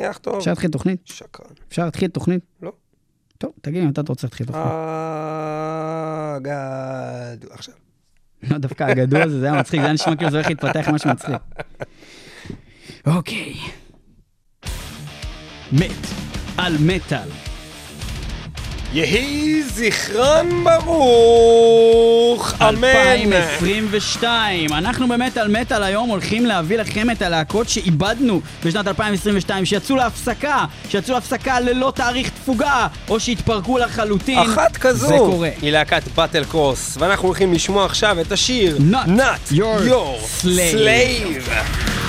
אני אח טוב. אפשר להתחיל תוכנית? שקרן. אפשר להתחיל תוכנית? לא. טוב, תגיד מתי אתה רוצה להתחיל תוכנית. גד... עכשיו. לא, דווקא הגדול הזה, זה היה מצחיק, זה היה נשמע כאילו זה הולך להתפתח למשהו מצחיק. אוקיי. מת על מטאל. יהי זכרן ברוך, אמן. 2022. אנחנו באמת על מטאל היום הולכים להביא לכם את הלהקות שאיבדנו בשנת 2022, שיצאו להפסקה, שיצאו להפסקה ללא תאריך תפוגה, או שהתפרקו לחלוטין. אחת כזו, זה קורה. היא להקת באטל קרוס, ואנחנו הולכים לשמוע עכשיו את השיר Not Not Your Your Slave. Slave.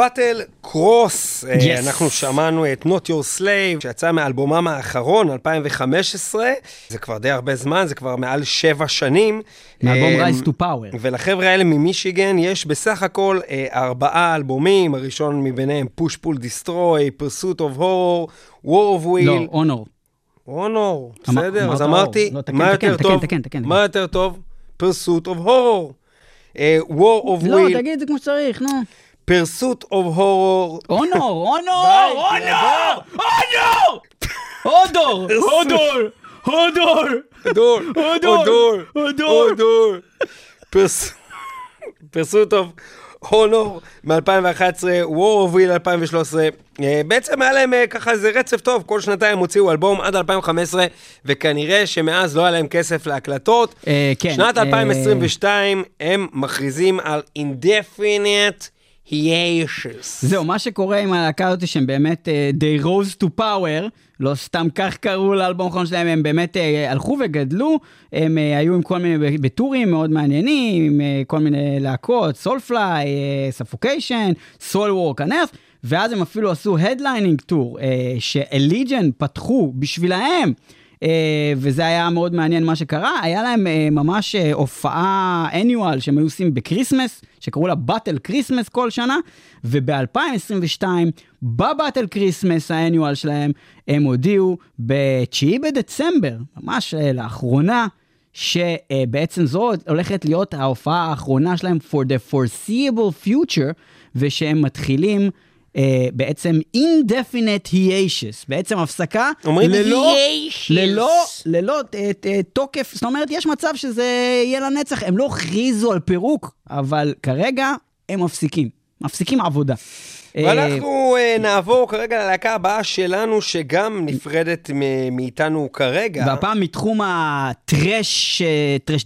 באטל קרוס, Yes. אנחנו שמענו את Not Your Slave, שיצא מאלבומם האחרון, 2015, זה כבר די הרבה זמן, זה כבר מעל שבע שנים. מאלבום אה, Rise to Power. ולחבר'ה האלה ממישיגן יש בסך הכל אה, ארבעה אלבומים, הראשון מביניהם Push Pull Destroy, Pursuit of Horror, War of Will, לא. אונור, אמר- בסדר, אז אמרת אמרתי. לא, מה יותר טוב? מה. יותר טוב? Pursuit of Horror. אה, War of לא, Will, תגיד את זה כמו שצריך, נו. Pursuit of Horror, אונור, אונור, אונור, אונור! הודור, הודור, הודור, הודור, הודור, הודור. פרסות אוף הונור מ-2011, War of Will 2013. אה, בעצם היה להם אה, ככה איזה רצף טוב, כל שנתיים הוציאו אלבום עד 2015, וכנראה שמאז לא היה להם כסף להקלטות. אה, כן. שנת אה, 2022 הם מכריזים על indefinite היאשוס. זהו, מה שקורה עם הלהקה הזאת שהם באמת, uh, they rose to power, לא סתם כך קראו לאלבום האחרון שלהם, הם באמת uh, הלכו וגדלו, הם uh, היו עם כל מיני בטורים מאוד מעניינים, עם uh, כל מיני להקות, Soulfly, Suffocation, Soilwork, Unearth, ואז הם אפילו עשו headlining tour, uh, ש Allegaeon פתחו בשבילהם. Uh, וזה היה מאוד מעניין מה שקרה, היה להם uh, ממש uh, הופעה annual שהם היו עושים ב Christmas, שקראו לה Battle Christmas כל שנה, וב-2022, ב Battle Christmas ה annual שלהם, הם הודיעו ב-9 בדצמבר, ממש לאחרונה, שבעצם זו הולכת להיות ההופעה האחרונה שלהם for the foreseeable future, ושהם מתחילים Uh, בעצם indefinite hiatus, בעצם הפסקה ללא, ללא, ללא uh, uh, תוקף, זאת אומרת, יש מצב שזה יהיה לנצח, הם לא הכריזו על פירוק, אבל כרגע הם מפסיקים, מפסיקים עבודה. ואנחנו uh, נעבור כרגע ללהקה הבאה שלנו, שגם נפרדת מאיתנו כרגע. והפעם מתחום ה thrash, thrash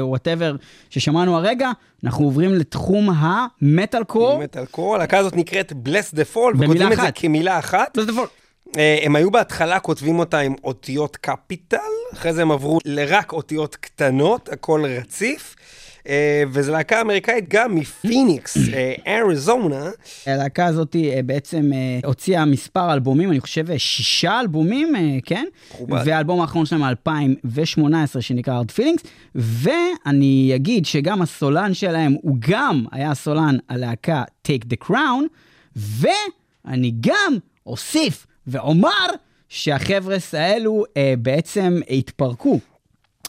או whatever, ששמענו הרגע, אנחנו עוברים לתחום המטאל קור. מטאל קור, הלהקה הזאת נקראת Bless the Fall, וכותבים את זה כמילה אחת. The Fall. Uh, הם היו בהתחלה כותבים אותה עם אותיות קפיטל, אחרי זה הם עברו לרק אותיות קטנות, הכל רציף. Uh, וזו להקה אמריקאית גם מפיניקס, אריזונה. Uh, הלהקה הזאת uh, בעצם הוציאה מספר אלבומים, אני חושב שישה אלבומים, כן? מכובד. והאלבום האחרון שלהם מ-2018 שנקרא Hard Feelings, ואני אגיד שגם הסולן שלהם הוא גם היה סולן הלהקה Take the Crown, ואני גם אוסיף ואומר שהחבר'ה האלו uh, בעצם התפרקו.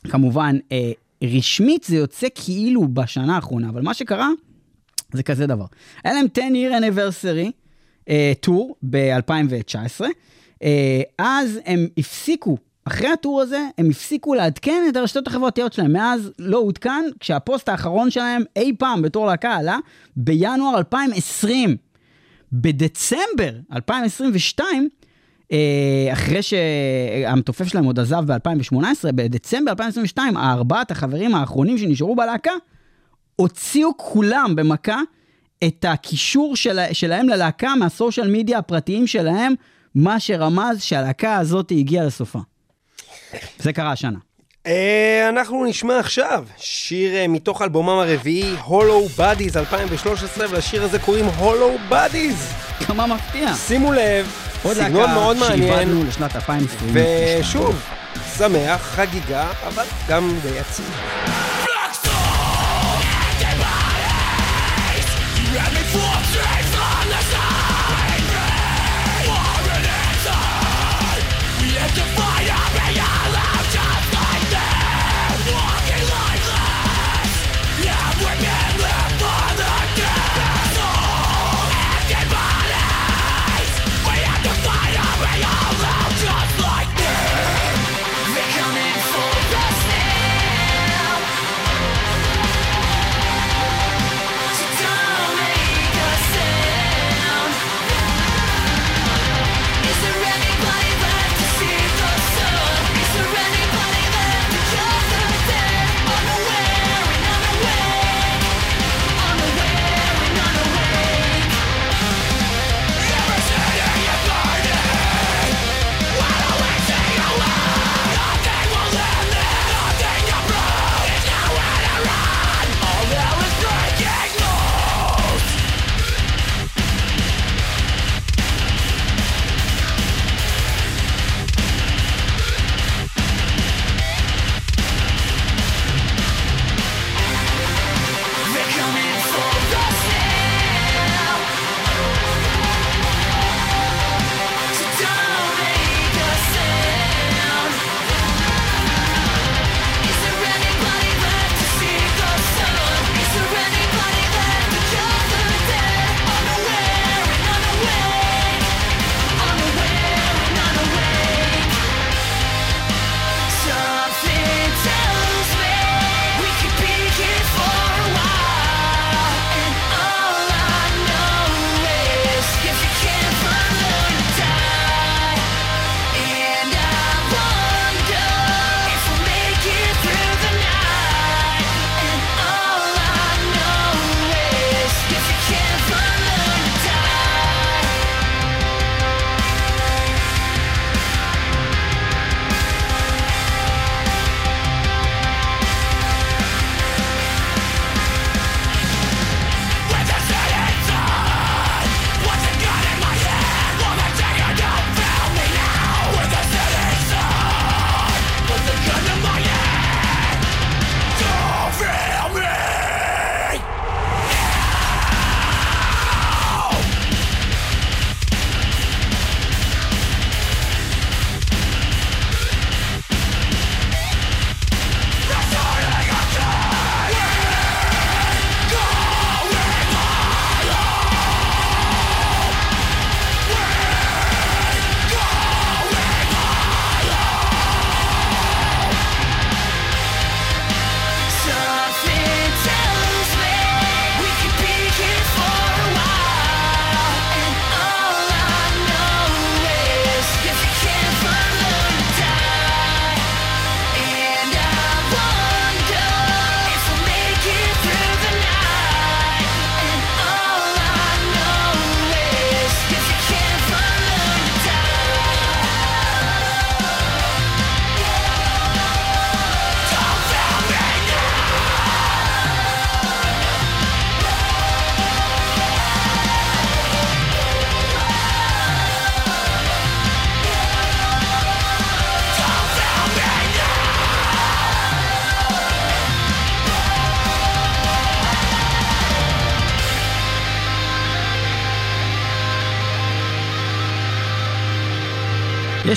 כמובן, uh, רשמית זה יוצא כאילו בשנה האחרונה, אבל מה שקרה זה כזה דבר. היה להם 10 year anniversary טור uh, ב-2019, uh, אז הם הפסיקו, אחרי הטור הזה, הם הפסיקו לעדכן את הרשתות החברתיות שלהם. מאז לא עודכן, כשהפוסט האחרון שלהם אי פעם בתור להקה עלה בינואר 2020. בדצמבר 2022, אחרי שהמתופף שלהם עוד עזב ב-2018, בדצמבר 2022, ארבעת החברים האחרונים שנשארו בלהקה, הוציאו כולם במכה את הקישור של, שלהם ללהקה מהסושיאל מדיה הפרטיים שלהם, מה שרמז שהלהקה הזאת הגיעה לסופה. זה קרה השנה. אנחנו נשמע עכשיו שיר מתוך אלבומם הרביעי, הולו בדיז 2013, ולשיר הזה קוראים הולו בדיז. כמה מפתיע. שימו לב, סגנון מאוד מעניין. עוד להקה שאיבדנו לשנת 2020. ושוב, שמח, חגיגה, אבל גם די עצוב.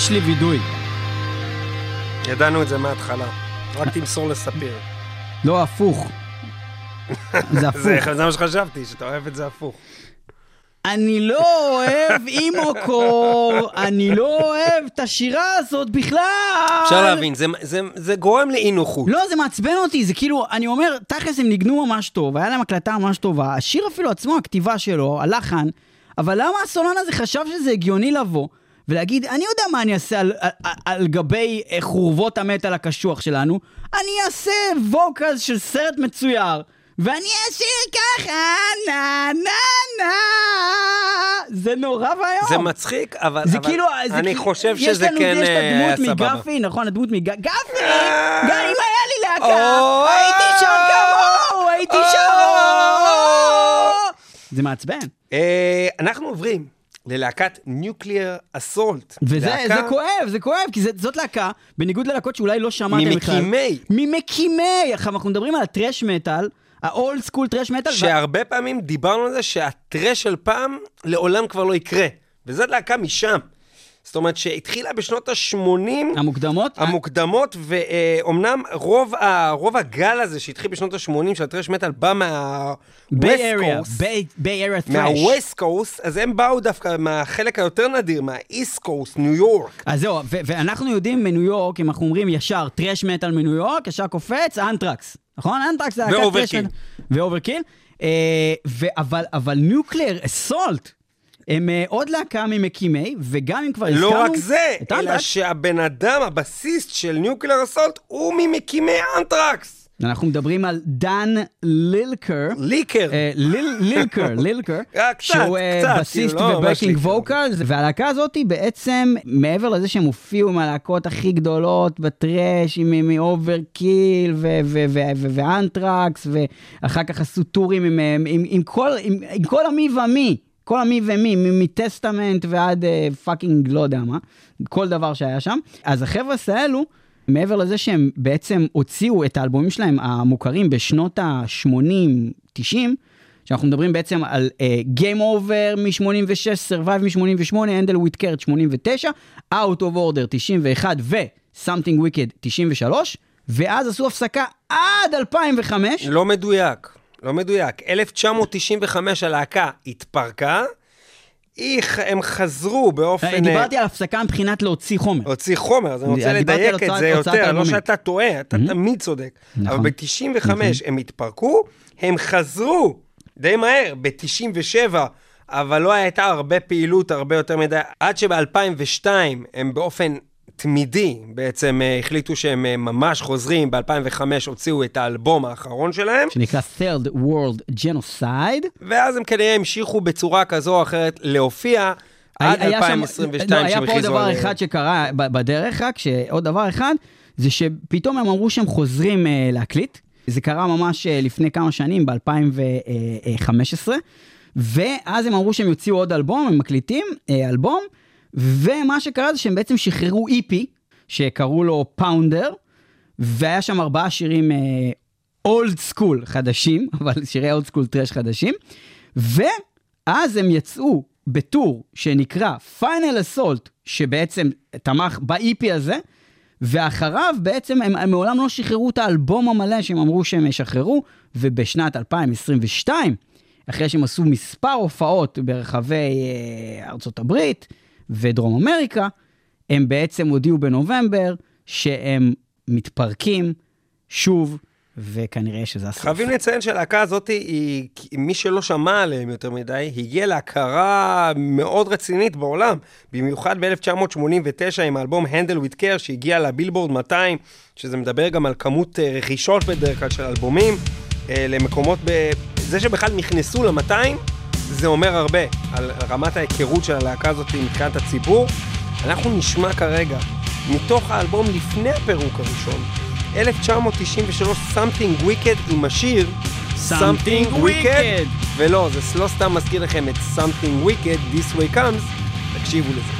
יש לי וידוי. ידענו את זה מההתחלה. רק תמסור לספיר. לא, הפוך. זה הפוך. זה זה מה שחשבתי, שאתה אוהב את זה הפוך. אני לא אוהב אימוקור, אני לא אוהב את השירה הזאת בכלל. אפשר להבין, זה- זה- זה גורם לאי נוחות. לא, זה מעצבן אותי, זה כאילו, אני אומר, תכלס הם ניגנו ממש טוב, היה להם הקלטה ממש טובה, השיר אפילו עצמו, הכתיבה שלו, הלחן, אבל למה הסולן הזה חשב שזה הגיוני לבוא ולהגיד, אני יודע מה אני אעשה על, על, על, גבי אה, חורבות המטאל הקשוח שלנו, אני אעשה ווקל של סרט מצויר, ואני אשיר ככה, נה נה נה, זה נורא ואיום. זה מצחיק, אבל זה אבל כאילו, זה אני כאילו- חושב שזה לנו- כן יש את אה, היה הדמות סבבה. מגפי, נכון, הדמות מגפי, גפי, אה. גם אם היה לי להקה, הייתי שר כמוהו, הייתי. שר. זה מעצבן. אנחנו עוברים ללהקת ניוקליאר אסולט. וזה זה כואב, זה כואב, כי זה- זאת להקה, בניגוד ללהקות שאולי לא שמעתם בכלל. ממקימי. ממקימי. עכשיו, אנחנו מדברים על הטרש מטאל, האולד סקול טרש מטאל. שהרבה פעמים דיברנו על זה שהטרש של פעם לעולם כבר לא יקרה. וזאת להקה משם. זאת אומרת שהתחילה בשנות ה-80 המוקדמות? המוקדמות, ואומנם רוב, ה- רוב הגל הזה שהתחיל בשנות ה-80 של הטרש מטאל בא מה-West Bay Area, Coast. Bay Area thrash. מה-West Coast, אז הם באו דווקא מהחלק היותר נדיר, מה-East Coast, ניו יורק. אז זהו, ואנחנו יודעים מניו יורק, אם אנחנו אומרים ישר thrash metal מניו יורק, ישר קופץ, אנטרקס. נכון? אנטרקס זה ואוברקיל. ואוברקיל. אה, אבל Nuclear Assault, הם אה, עוד להקה ממקימי, וגם אם כבר הזכרנו... לא רק זה, אלא שהבן אדם, הבסיסט של Nuclear Assault, הוא ממקימי אנטרקס. אנחנו מדברים על דן לילקר. ליקר. אה, ליל- לילקר, לילקר, קצת, שהוא אה, קצת, בסיסט כאילו, לא ממש ו-backing vocals, והלהקה הזאת בעצם, מעבר לזה שהם הופיעו עם הלהקות הכי גדולות בטרש, עם Overkill ו- ו- ו- ו- ואנתרקס, ואחר כך עשו טורים עם, עם, עם, עם כל המי ומי. כל המי ומי, מ-Testament ועד אה, fucking לא יודע מה, כל דבר שהיה שם. אז החבר'ה האלו, מעבר לזה שהם בעצם הוציאו את האלבומים שלהם המוכרים בשנות ה-80-90, שאנחנו מדברים בעצם על uh, Game Over מ-86, Survive מ-88, Handle with Care 89, Out of Order 91 ו-Something Wicked 93, ואז עשו הפסקה עד 2005. לא מדויק, לא מדויק. 1995 הלהקה התפרקה, איך הם חזרו באופן... אה, דיברתי על הפסקה מבחינת להוציא חומר. להוציא חומר, אז אני רוצה אני לדייק את זה יותר, לא. שאתה טועה, אתה תמיד צודק. נכון. אבל ב-95 הם התפרקו, הם חזרו די מהר, ב-97, אבל לא הייתה הרבה פעילות, הרבה יותר מדי, עד שב-2002 הם באופן תמידי בעצם אה, החליטו שהם אה, ממש חוזרים, ב-2005 הוציאו את האלבום האחרון שלהם, שנקרא Third World Genocide. ואז הם כנראה המשיכו בצורה כזו או אחרת להופיע. עד היה שם- 2022 לא, היה שהם פה עוד הכריזו דבר על- אחד שקרה בדרך, רק שעוד דבר אחד, זה שפתאום הם אמרו שהם חוזרים אה, להקליט. זה קרה ממש אה, לפני כמה שנים, ב-2015, ואז הם אמרו שהם יוציאו עוד אלבום, הם מקליטים אה, אלבום, ומה שקרה זה שהם בעצם שחררו EP, שקראו לו פאונדר, והיה שם ארבעה שירים old school חדשים, אבל שירי old school thrash חדשים, ואז הם יצאו בטור שנקרא Final Assault, שבעצם תמך ב-EP הזה, ואחריו בעצם הם, הם מעולם לא שחררו את האלבום המלא שהם אמרו שהם ישחררו, ובשנת 2022, אחרי שהם עשו מספר הופעות ברחבי אה, ארצות הברית ודרום אמריקה, הם בעצם הודיעו בנובמבר שהם מתפרקים שוב, וכנראה שזה הסוף. חייבים לציין שהלהקה הזאת היא, מי שלא שמע עליהם יותר מדי, הגיעה להכרה מאוד רצינית בעולם. במיוחד ב-1989 עם האלבום Handle with Care שהגיע לבילבורד 200, שזה מדבר גם על כמות אה, רכישות בדרך כלל של אלבומים, אה, למקומות, ב... זה שבכלל נכנסו ל-200, זה אומר הרבה על רמת ההיכרות של הלהקה הזאת מבחינת הציבור. אנחנו נשמע כרגע, מתוך האלבום לפני הפירוק הראשון, 1993, Something Wicked עם השיר Something Wicked. ולא, זה לא סתם מזכיר לכם את Something Wicked, This Way Comes, תקשיבו לזה.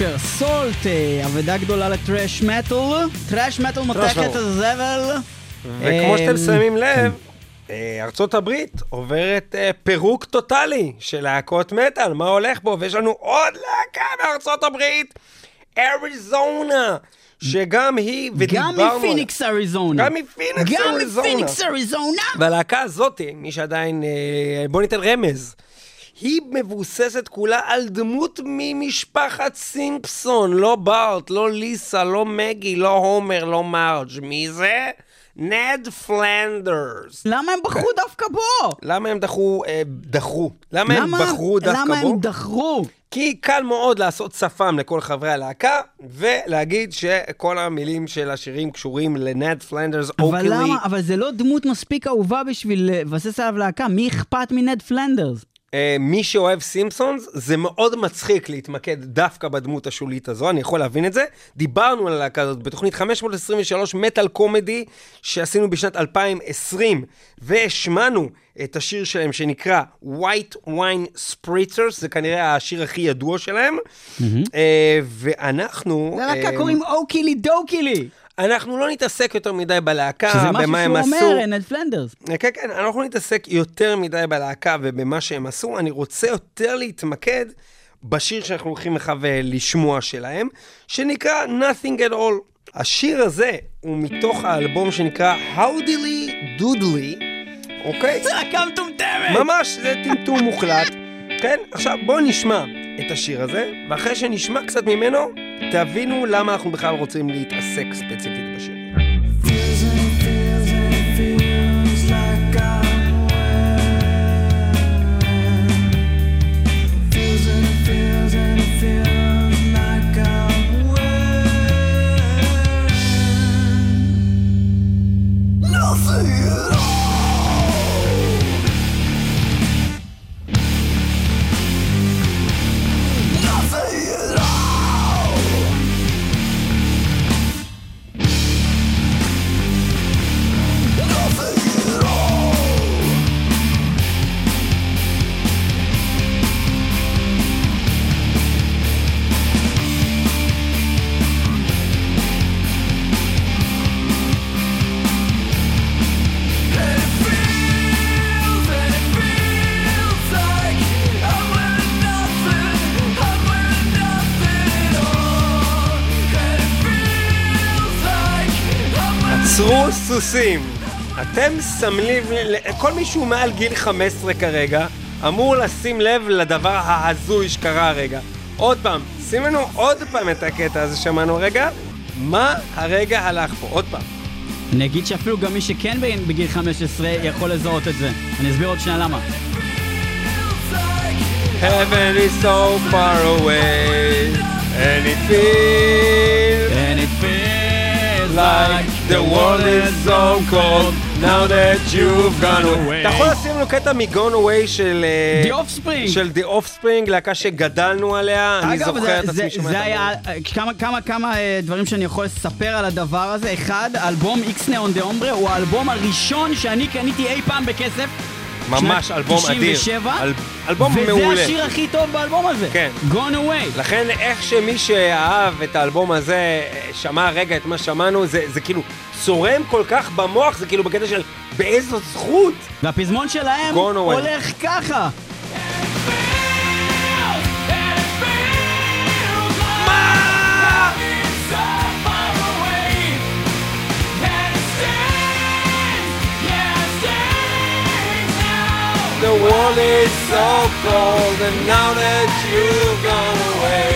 נוקר סולט, אה, אבדה גדולה לטרש מטל, טרש מטל מותח את. הזבל. וכמו שאתם שמים לב, כן. אה, ארצות הברית עוברת אה, פירוק טוטאלי של להקות מטאל, מה הולך פה? ויש לנו עוד להקה בארצות הברית, אריזונה, שגם היא, ודיברנו... גם. מפיניקס אריזונה. גם מפיניקס גם אריזונה. מפיניקס אריזונה. והלהקה הזאת, מי שעדיין, בוא ניתן רמז, היא מבוססת כולה על דמות ממשפחת סימפסון, לא בארט, לא ליסה, לא מגי, לא הומר, לא מרג'. מי זה? נד פלנדרס. למה הם בחרו דווקא בו? למה הם דחו, אה, דחו? למה הם בחרו דווקא למה בו? הם דחרו? כי קל מאוד לעשות שפם לכל חברי הלהקה, ולהגיד שכל המילים של השירים קשורים לנד פלנדרס, אבל אוקילי. למה? אבל זה לא דמות מספיק אהובה בשביל לבסס עליו להקה. מי אכפת מנד פלנדרס? אה, מי שאוהב סימפסונס, זה מאוד מצחיק להתמקד דווקא בדמות השולית הזו, אני יכול להבין את זה. דיברנו על הלהקה הזאת בתוכנית 523 מטאל קומדי שעשינו בשנת 2020, והשמענו את השיר שלהם שנקרא White Wine Spritzers, זה כנראה השיר הכי ידוע שלהם. אה, ואנחנו... ללהקה אה, קוראים אוקילי דוקילי. אנחנו לא נתעסק יותר מדי בלהקה, שזה משהו במה הם שהוא עשו. אומר, נד פלנדרס. כן, כן, אנחנו נתעסק יותר מדי בלהקה ובמה שהם עשו, אני רוצה יותר להתמקד בשיר שאנחנו הולכים לך ולשמוע שלהם, שנקרא Nothing at All. השיר הזה הוא מתוך האלבום שנקרא Howdily Doodly, אוקיי? זה להקה מטומטמת! ממש, זה טמטום מוחלט. כן, עכשיו בואו נשמע את השיר הזה, ואחרי שנשמע קצת ממנו, תבינו למה אנחנו בכלל רוצים להתעסק ספציפית בשיר. סוסים. אתם לב, כל מי שהוא מעל גיל 15 כרגע, אמור לשים לב לדבר ההזוי שקרה הרגע. עוד פעם, שים לנו עוד פעם את הקטע הזה שמענו רגע. מה הרגע הלך פה? עוד פעם. אני אגיד שאפילו גם מי שכן בגיל 15 יכול לזהות את זה. אני אסביר עוד שנייה למה. Heaven is so far away, and it feels And it feels like the world is so cold now that you've gone away. אתה יכול לשים לנו קטע מ-Gone Away של... אה, The Offspring. של The Offspring, להקה שגדלנו עליה, אני זוכר את עצמי שומע את זה היה. אה, כמה, כמה, כמה אה, דברים שאני יכול לספר על הדבר הזה. אחד, האלבום X Neon de Ombre הוא האלבום הראשון שאני קניתי אי פעם בכסף. ממש אלבום אדיר. 97, אל- אלבום וזה מעולה. השיר הכי טוב באלבום הזה. כן. Gone Away. לכן איך שמי שאהב את האלבום הזה, שמע רגע את מה ששמענו, זה, זה כאילו צורם כל כך במוח, זה כאילו בקטע של באיזו זכות. והפזמון שלהם. הולך ככה. The world is so cold and now that you've gone away.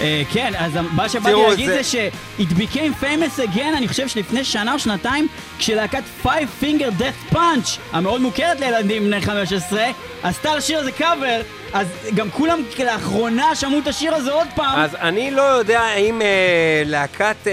אה, כן, אז מה שבאתי להגיד זה- זה ש-it became famous again, אני חושב שלפני שנה או שנתיים, כשלהקת Five Finger Death Punch, המאוד מוכרת לילדים בני 15, עשתה לשיר הזה קאבר, אז גם כולם לאחרונה שמעו את השיר הזה עוד פעם. אז אני לא יודע האם אה, להקת אה,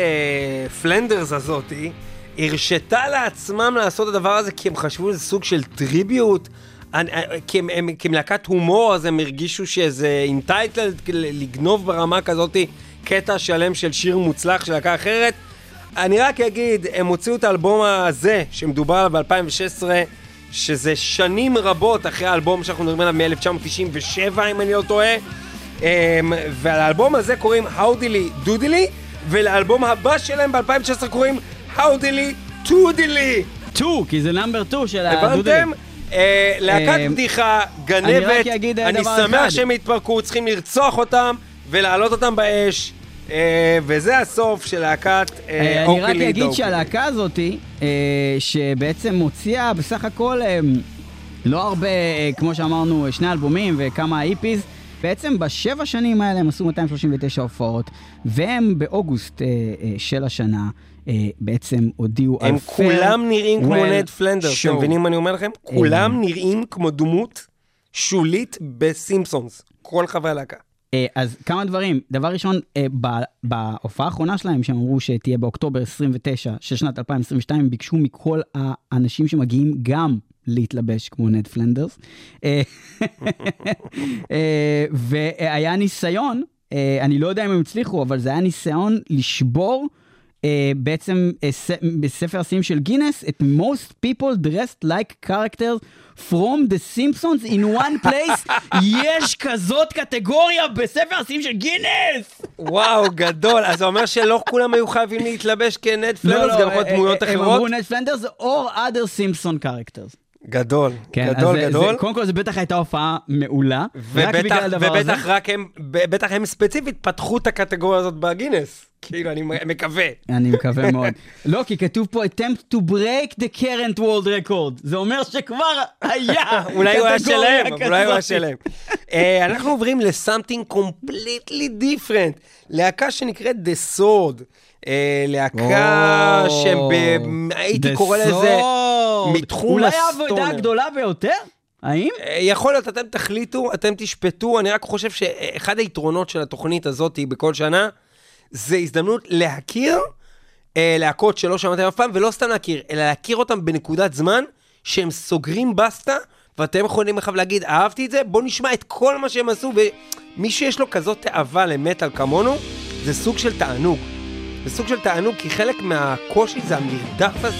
פלנדרס הזאתי הרשתה לעצמם לעשות את הדבר הזה כי הם חשבו שזה סוג של tribute. אה, כי הם, הם, כי הם להקת הומור, אז הם הרגישו שזה entitled לגנוב ברמה כזאתי קטע שלם של שיר מוצלח של להקה אחרת. אני רק אגיד, הם הוציאו את האלבום הזה, שמדובר עליו ב-2016, שזה שנים רבות אחרי האלבום שאנחנו מדברים עליו מ-1997, אם אני לא טועה. אמ, ולאלבום הזה קוראים Howdilly Doodilly, ולאלבום הבא שלהם ב-2019 קוראים Howdilly Twodilly. 2, כי זה number 2 של הדודלי. הבנתם? אה, להקת אה, בדיחה, גנבת, רק אני שמח. שהם התפרקו, צריכים לרצוח אותם ולהעלות אותם באש, אה, וזה הסוף של להקת אה, אה, אני רק אוקילי אגיד. שהלהקה הזאתי, אה, שבעצם הוציאה בסך הכל לא הרבה, כמו שאמרנו, שני אלבומים וכמה איפיז, בעצם בשבע שנים האלה הם עשו 239 הופעות, והם באוגוסט של השנה בעצם הודיעו על הם כולם נראים כמו נד פלנדרס, Show. אתם מבינים מה אני אומר לכם? כולם נראים כמו דמות שולית בסימפסונס, כל חברי הלהקה. אה, אז כמה דברים. דבר ראשון, אה, בהופעה האחרונה שלהם, שהם אמרו שתהיה באוקטובר 29 של שנת 2022, הם ביקשו מכל האנשים שמגיעים גם להתלבש כמו נד פלנדרס. אה, אה, והיה ניסיון, אה, אני לא יודע אם הם הצליחו, אבל זה היה ניסיון לשבור אה, בעצם אה, ס- בספר השיאים של גינס, את most people dressed like characters from the Simpsons in one place. יש כזאת קטגוריה בספר השיאים של גינס! וואו, גדול. אז זה אומר שלא כולם היו חייבים להתלבש כנד פלנדרס, גם יכול להיות אה, דמויות אה, הם אחרות? אמרו נד פלנדרס or other Simpson characters. גדול, כן, גדול, זה- גדול. זה- קודם כל, זו בטח הייתה הופעה מעולה. רק ובטח, בגלל הדבר הזה. ובטח רק הם, בטח הם ספציפית פתחו את הקטגוריה הזאת בגינס. כאילו, אני מקווה. אני מקווה מאוד. לא, כי כתוב פה attempt to break the current world record. זה אומר שכבר היה אולי הוא היה שלם, אולי הוא היה. שלם. אה, אנחנו עוברים ל-something completely different, להקה שנקראת The Sword. אה, להקה שהייתי The קורא לזה. מתחום אולי הסטונר. העבודה הגדולה ביותר? האם? אה, יכול להיות, אתם תחליטו, אתם תשפטו, אני רק חושב שאחד היתרונות של התוכנית הזאת בכל שנה, זה הזדמנות להכיר אה, להקות שלא שמעתם אף פעם, ולא סתם להכיר, אלא להכיר אותם בנקודת זמן שהם סוגרים בסטה, ואתם יכולים עכשיו להגיד, אהבתי את זה, בואו נשמע את כל מה שהם עשו, ומי שיש לו כזאת תאווה למטאל כמונו, זה סוג של תענוג. זה סוג של תענוג, כי חלק מהקושי זה המרדף הזה,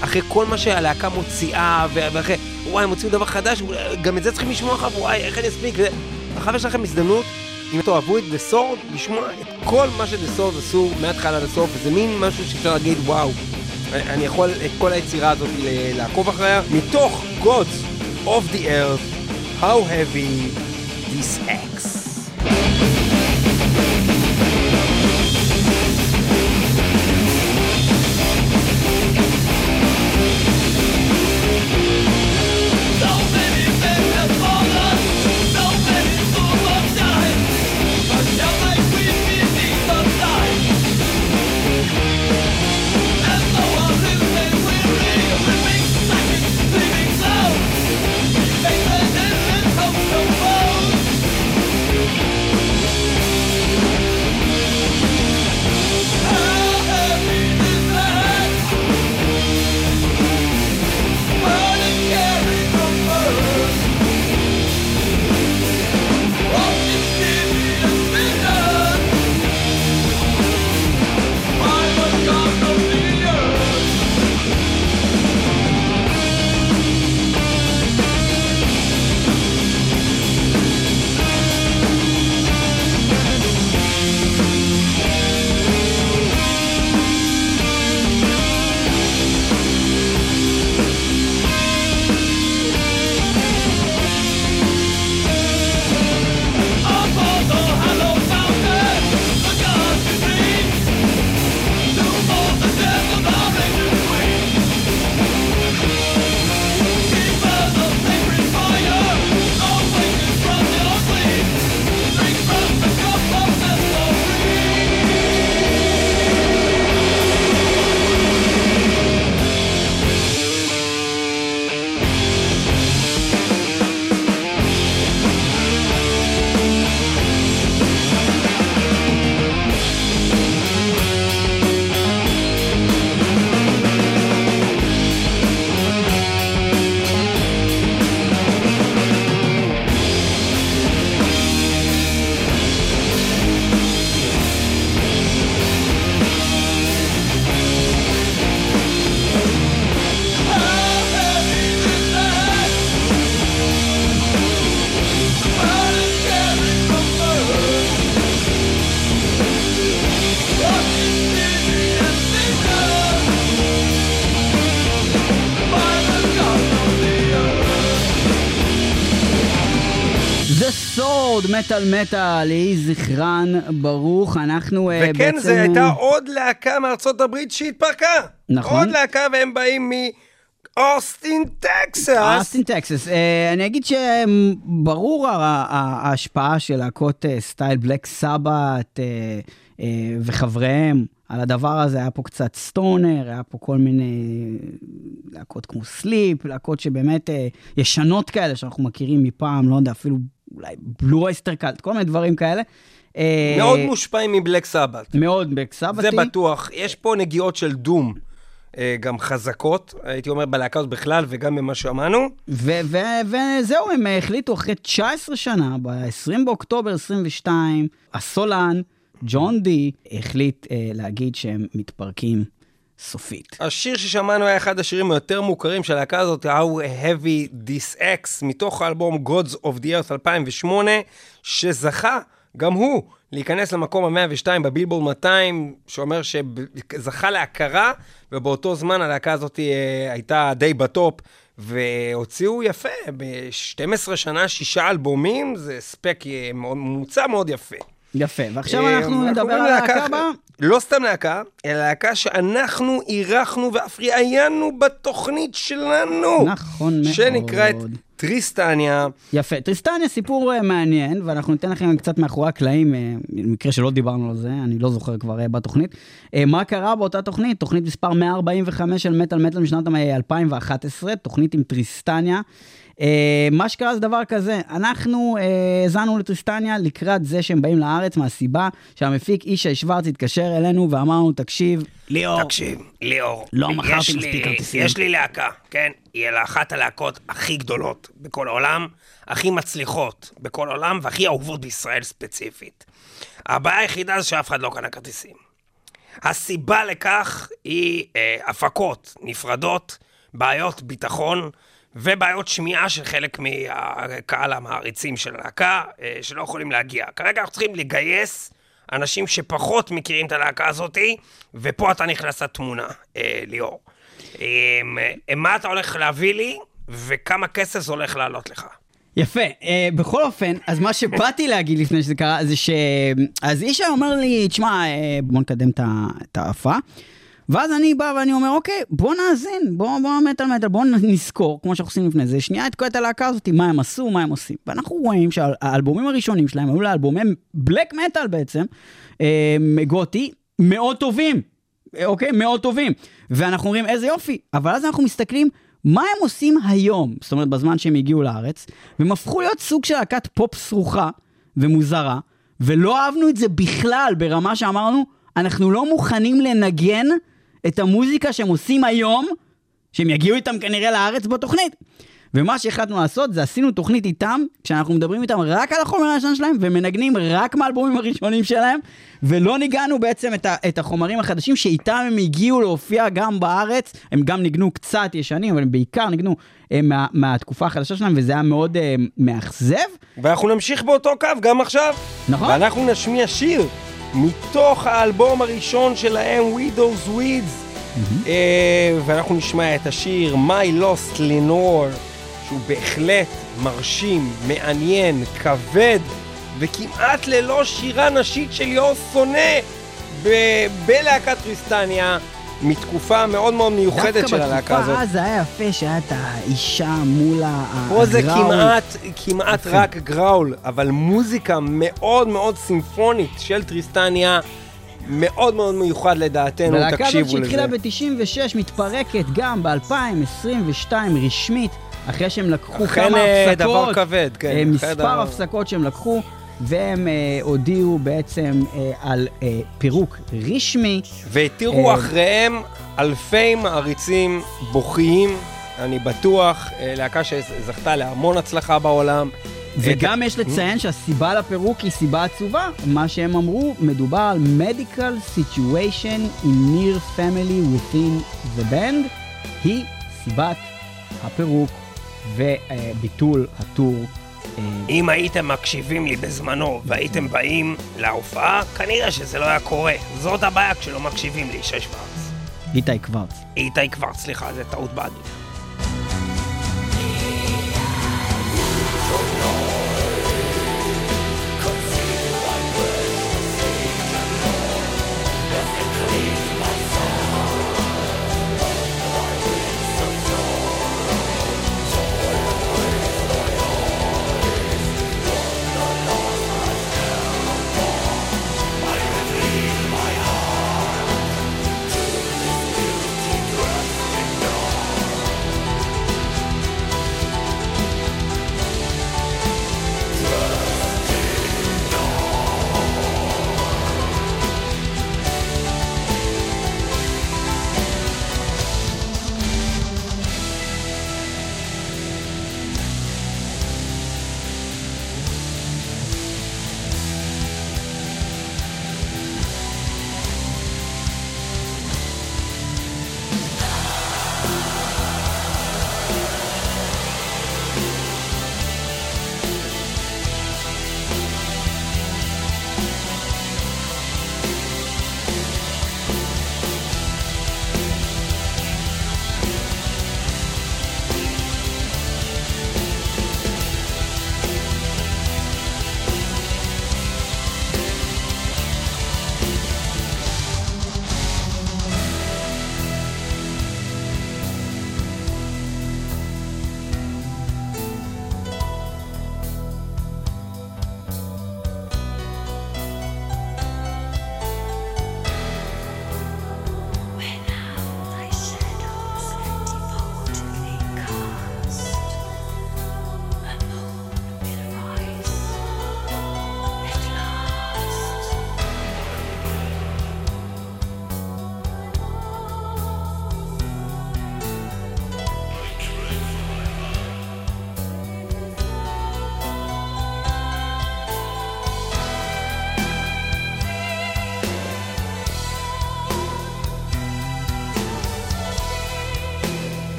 אחרי כל מה שהלהקה מוציאה, ואחרי, וואי, הם הוציאו דבר חדש, גם את זה צריכים לשמוע עכשיו, וואי, איך אני אספיק? עכשיו יש לכם הזדמנות, אם תאהבו את The Sword, לשמוע את כל מה ש-The Sword עשו מההתחלה עד הסוף, וזה מין משהו שאפשר להגיד, וואו, אני יכול את כל היצירה הזאת לעקוב אחריה, מתוך Gods of the Earth, How Heavy This Axe. מטאל מטאל, יהי זכרן ברוך, אנחנו אה, וכן, בעצם... זו הייתה אה, עוד להקה מארצות הברית שהתפרקה. נכון. עוד להקה, והם באים מאוסטין, טקסס. אוסטין טקסס. אה, אני אגיד שברור ההשפעה של להקות סטייל Black Sabbath וחבריהם על הדבר הזה, היה פה קצת stoner, היה פה כל מיני להקות כמו Sleep, להקות שבאמת אה, ישנות כאלה שאנחנו מכירים מפעם, לא יודע, אפילו אולי בלו אייסטר קאלט, כל מיני דברים כאלה. אה, מאוד מושפעים מבלק סבת. מאוד בלק סבתי. זה בטוח. יש פה נגיעות של דום, אה, גם חזקות, הייתי אומר, בלהקה הזאת בכלל, וגם במה שמענו. ו- ו- וזהו, הם החליטו אחרי 19 שנה, ב-20 באוקטובר 22, הסולן, ג'ון די, החליט אה, להגיד שהם מתפרקים סופית. השיר ששמענו היה אחד השירים היותר מוכרים של הלהקה הזאת, How Heavy This X, מתוך האלבום Gods of the Earth 2008, שזכה, גם הוא, להיכנס למקום ה-102 בבילבורד 200, שאומר שזכה להכרה, ובאותו זמן הלהקה הזאת אה, הייתה די בטופ, והוציאו יפה, ב-12 שנה, שישה אלבומים, זה ספק אה, ממוצע מאוד יפה. יפה, ועכשיו אה, אנחנו נדבר על להקה. הבאה. לא סתם להקה, אלא להקה שאנחנו אירחנו ואף ראיינו בתוכנית שלנו. נכון מאוד. שנקראת טריסטניה. יפה, טריסטניה סיפור אה, מעניין, ואנחנו ניתן לכם קצת מאחורי הקלעים, אה, במקרה שלא דיברנו על זה, אני לא זוכר כבר אה, בתוכנית. אה, מה קרה באותה תוכנית? תוכנית מספר 145 של מטאל מטאל משנת אה, 2011, תוכנית עם טריסטניה. מה שקרה זה דבר כזה, אנחנו אה, האזנו לטריסטניה לקראת זה שהם באים לארץ, מהסיבה שהמפיק ישי שוורץ התקשר אלינו ואמר לנו, תקשיב, ליאור, תקשיב, ליאור. לא מכרתי מספיק כרטיסים. יש לי להקה, כן? היא אחת הלהקות הכי גדולות בכל העולם, הכי מצליחות בכל העולם, והכי אהובות בישראל ספציפית. הבעיה היחידה זה שאף אחד לא קנה כרטיסים. הסיבה לכך היא אה, הפקות נפרדות, בעיות ביטחון ובעיות שמיעה של חלק מהקהל המעריצים של הלהקה, אה, שלא יכולים להגיע. כרגע אנחנו צריכים לגייס אנשים שפחות מכירים את הלהקה הזאתי, ופה אתה נכנס לתמונה, אה, ליאור. אה, אה, מה אתה הולך להביא לי, וכמה כסף זה הולך לעלות לך? יפה, uh, בכל אופן, אז מה שבאתי להגיד לפני שזה קרה, זה ש... אז ישי אומר לי, תשמע, בוא נקדם את ה- את ההפעה. ואז אני בא ואני אומר, אוקיי, בוא נאזין, בוא, בוא מטאל מטאל, בוא נזכור, כמו שאנחנו עושים לפני זה, שנייה את כל הלהקה הזאת, מה הם עשו, מה הם עושים. ואנחנו רואים שהאלבומים הראשונים שלהם היו לאלבומי בלק מטאל בעצם, אה, גותי, מאוד טובים. אוקיי? מאוד טובים. ואנחנו אומרים, איזה יופי. אבל אז אנחנו מסתכלים, מה הם עושים היום? זאת אומרת, בזמן שהם הגיעו לארץ, והם הפכו להיות סוג של להקת פופ סרוחה ומוזרה, ולא אהבנו את זה בכלל, ברמה שאמרנו, אנחנו לא מוכנים לנגן את המוזיקה שהם עושים היום, שהם יגיעו איתם כנראה לארץ בתוכנית. ומה שהחלטנו לעשות זה עשינו תוכנית איתם, כשאנחנו מדברים איתם רק על החומר הישן שלהם, ומנגנים רק מהאלבומים הראשונים שלהם, ולא ניגענו בעצם את, ה- את החומרים החדשים שאיתם הם הגיעו להופיע גם בארץ. הם גם ניגנו קצת ישנים, אבל הם בעיקר ניגנו אה, מה, מהתקופה החדשה שלהם, וזה היה מאוד אה, מאכזב. ואנחנו נמשיך באותו קו גם עכשיו. נכון. ואנחנו נשמיע שיר מתוך האלבום הראשון שלהם, Widow's Weeds. אה, ואנחנו נשמע את השיר My Lost Lenore, שהוא בהחלט מרשים, מעניין, כבד, וכמעט ללא שירה נשית של ליאור שונא בלהקת טריסטניה, מתקופה מאוד מאוד מיוחדת של הלהקה הזאת. דווקא בתקופה אז היה יפה שהיה את האישה מול ה- פה זה הגראול. כמעט, כמעט רק גראול, אבל מוזיקה מאוד מאוד סימפונית של טריסטניה, מאוד מאוד מיוחד לדעתנו, ולהקה הזאת תקשיבו שהתחילה לזה. ב-96 מתפרקת גם ב-2022 רשמית, אחרי שהם לקחו אכן, כמה הפסקות, דבר כבד, כן, אה, אכן מספר דבר- הפסקות שהם לקחו, והם אה, הודיעו בעצם אה, על אה, פירוק רשמי. והתירו אה, אחריהם אלפי מעריצים בוכיים, אני בטוח, אה, להקה שזכתה להמון הצלחה בעולם. וגם את- יש לציין שהסיבה לפירוק היא סיבה עצובה. מה שהם אמרו, מדובר על medical situation in near family within the band, היא סיבת הפירוק וביטול הטור. אם הייתם מקשיבים לי בזמנו והייתם באים להופעה, כנראה שזה לא היה קורה. זאת הבעיה כשלא מקשיבים לי, שש ורץ. איתי קוורץ. איתי כבר, סליחה, זה טעות באנגלית.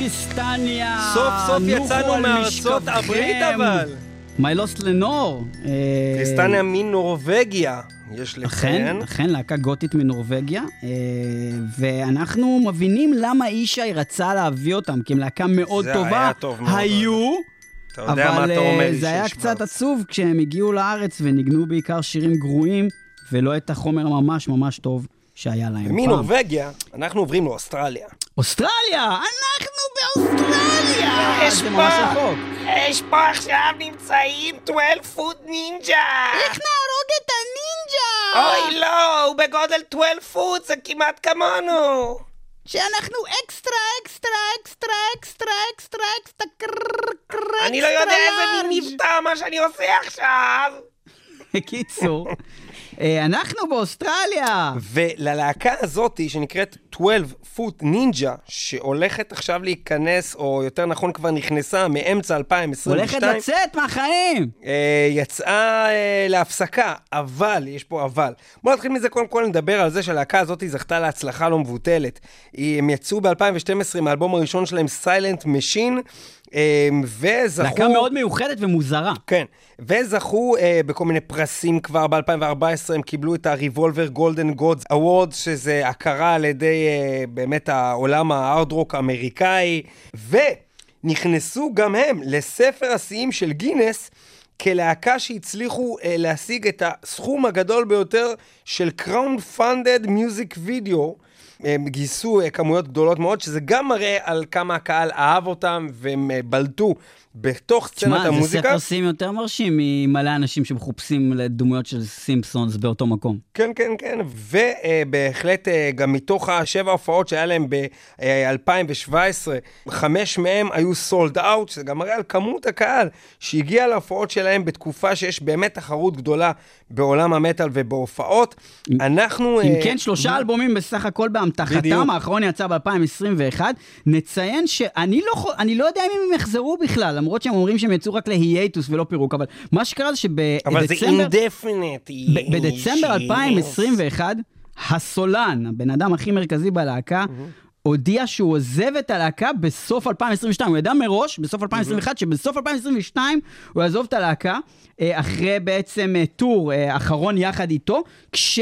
טריסטניה. סוף סוף יצאנו מארצות. הברית אבל. מיילוסט לנור. אה, טריסטניה מנורבגיה, יש אכן, לציין. אכן, להקה גותית מנורבגיה, אה, ואנחנו מבינים למה ישי רצה להביא אותם, כי הם להקה מאוד זה טובה. היה טוב מאוד, היו, אתה יודע מה אבל אתה אומר אה, לי זה היה שיש קצת. עצוב כשהם הגיעו לארץ וניגנו בעיקר שירים גרועים, ולא את החומר ממש ממש טוב שהיה להם פעם. ומנורבגיה, אנחנו עוברים לאוסטרליה. אוסטרליה! אנחנו באוסטרליה! יש פה-. יש פה עכשיו נמצאים 12 Foot Ninja! איך נהרוג את הנינג'ה? אוי לא, הוא בגודל 12 foot, זה כמעט כמונו! שאנחנו אקסטרה, אקסטרה, אקסטרה, אקסטרה, אקסטרה, אקסטרה, קרר, אני לא יודע אקסטרה איזה מין. מבטא מה שאני עושה עכשיו! בקיצור, אנחנו באוסטרליה. וללהקה הזאתי שנקראת 12 Foot Ninja, שהולכת עכשיו להיכנס, או יותר נכון כבר נכנסה מאמצע 2022, הולכת לצאת מהחיים. אה, יצאה אה, להפסקה, אבל, יש פה אבל. בואו נתחיל מזה קודם כל נדבר על זה שהלהקה הזאת זכתה להצלחה לא מבוטלת. הם יצאו ב-2012 מהאלבום הראשון שלהם, Silent Machine, וזכו... להקה מאוד מיוחדת ומוזרה. כן, וזכו אה, בכל מיני פרסים כבר ב-2014, הם קיבלו את ה-Revolver Golden Gods Awards, שזה הכרה על ידי אה, באמת העולם הארד-רוק האמריקאי, ונכנסו גם הם לספר השיאים של גינס. כלהקה שהצליחו אה, להשיג את הסכום הגדול ביותר של Crowdfunded Music Video. הם גייסו אה, כמויות גדולות מאוד, שזה גם מראה על כמה הקהל אהב אותם והם אה, בלטו בתוך סצנת תשמע, זה המוזיקה. שיאים יותר מרשים ממלא אנשים שמחופשים לדמויות של סימפסונס באותו מקום. כן, כן, כן, ובהחלט אה, גם מתוך השבע הופעות שהיה להם ב-2017, חמש מהם היו סולד אאוט, שזה גם מראה על כמות הקהל שהגיע להופעות שלהם בתקופה שיש באמת תחרות גדולה בעולם המטאל ובהופעות. אנחנו... אם אה, כן, שלושה אלבומים בסך הכל. באמתחתם, האחרון יצא ב-2021. נציין שאני לא, לא יודע אם הם יחזרו בכלל, למרות שהם אומרים שהם יצאו רק להיאטוס ולא פירוק, אבל מה שקרה זה אבל זה שבדצמבר... אינדפינט. בדצמבר 2021, הסולן, הבן אדם הכי מרכזי בלהקה, הודיע שהוא עוזב את הלהקה בסוף 2022. הוא ידע מראש, בסוף 2021, שבסוף 2022 הוא יעזוב את הלהקה, אה, אחרי בעצם אה, טור אה, אחרון יחד איתו, כש...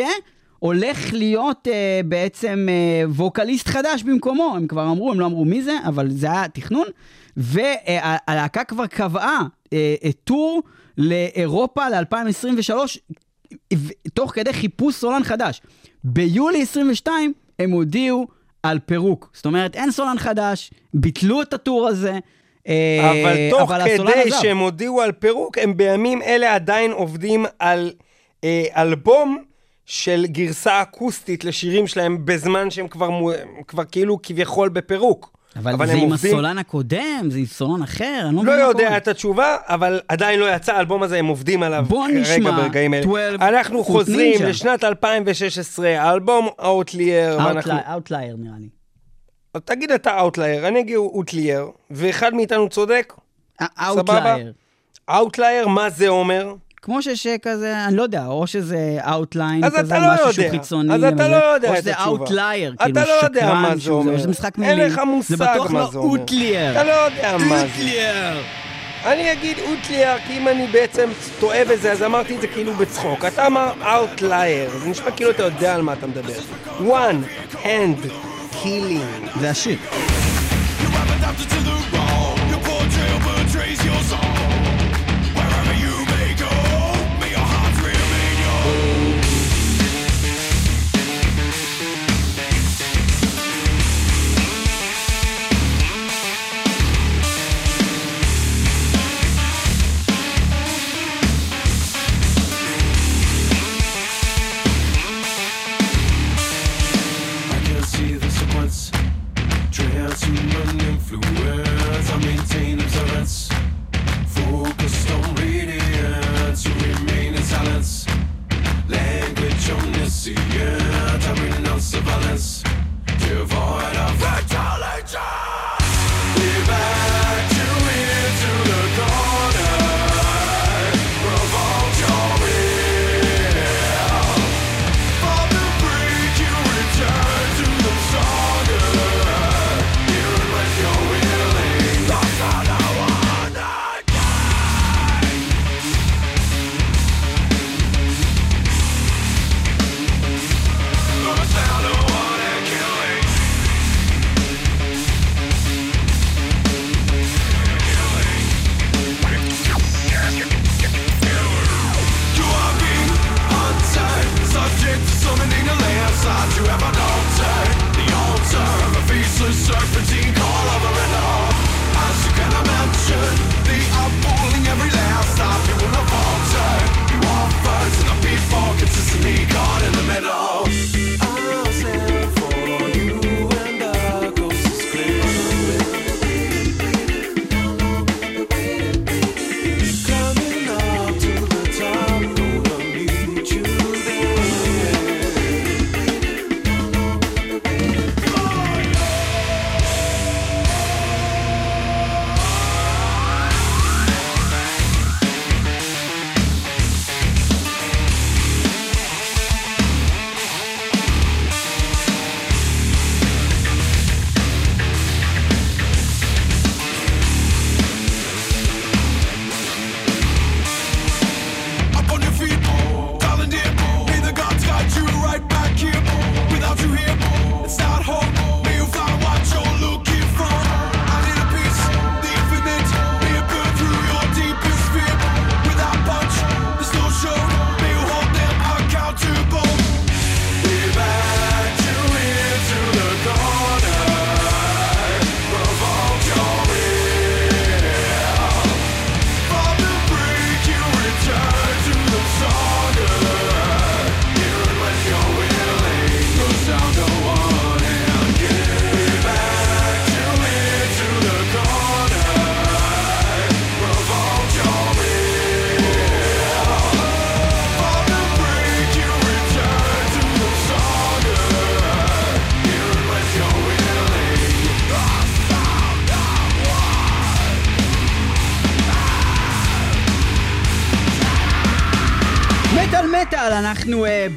הולך להיות אה, בעצם אה, ווקליסט חדש במקומו, הם כבר אמרו, הם לא אמרו מי זה, אבל זה היה תכנון, והלהקה כבר קבעה אה, אה, טור לאירופה ל-2023, ו- תוך כדי חיפוש סולן חדש. ביולי 22 הם הודיעו על פירוק. זאת אומרת, אין סולן חדש, ביטלו את הטור הזה. אה, אבל תוך הסולן כדי. שהם הודיעו על פירוק, הם בימים אלה עדיין עובדים על אה, אלבום של גרסה אקוסטית לשירים שלהם, בזמן שהם כבר, כבר כאילו כביכול בפירוק. אבל, זה הם עם עובדים- הסולן הקודם, זה עם סולן אחר, אני לא לא יודע קורה. את התשובה, אבל עדיין לא יצא האלבום הזה, הם עובדים עליו בוא כרגע נשמע ברגעים אלה. 12 אנחנו חוזרים Ninja. לשנת 2016, האלבום Outlier, ואנחנו... Outlier נראה לי. תגיד אתה Outlier, אני אגיד Outlier, ואחד מאיתנו צודק. אאוטלייר. Outlier, מה זה אומר? כמו שיש כזה, אני לא יודע, או שזה אאוטליין אז כזה, אתה לא משהו שהוא יודע. חיצוני. אז אתה לא יודע או את שזה התשובה. אאוטלייר, אתה כאילו לא שקרן, מה זה שהוא- אומר. זה משחק אין מילים. לך מושג זה בטוח מה לא זה אומר. אוטלייר. אתה לא יודע מה זה. אוטלייר. אני אגיד אוטליאר, כי אם אני בעצם טועה בזה, אז אמרתי את זה כאילו בצחוק. אתה אמר Outlier, זה נשמע כאילו אתה יודע על מה אתה מדבר. one hand killing. זה השיר.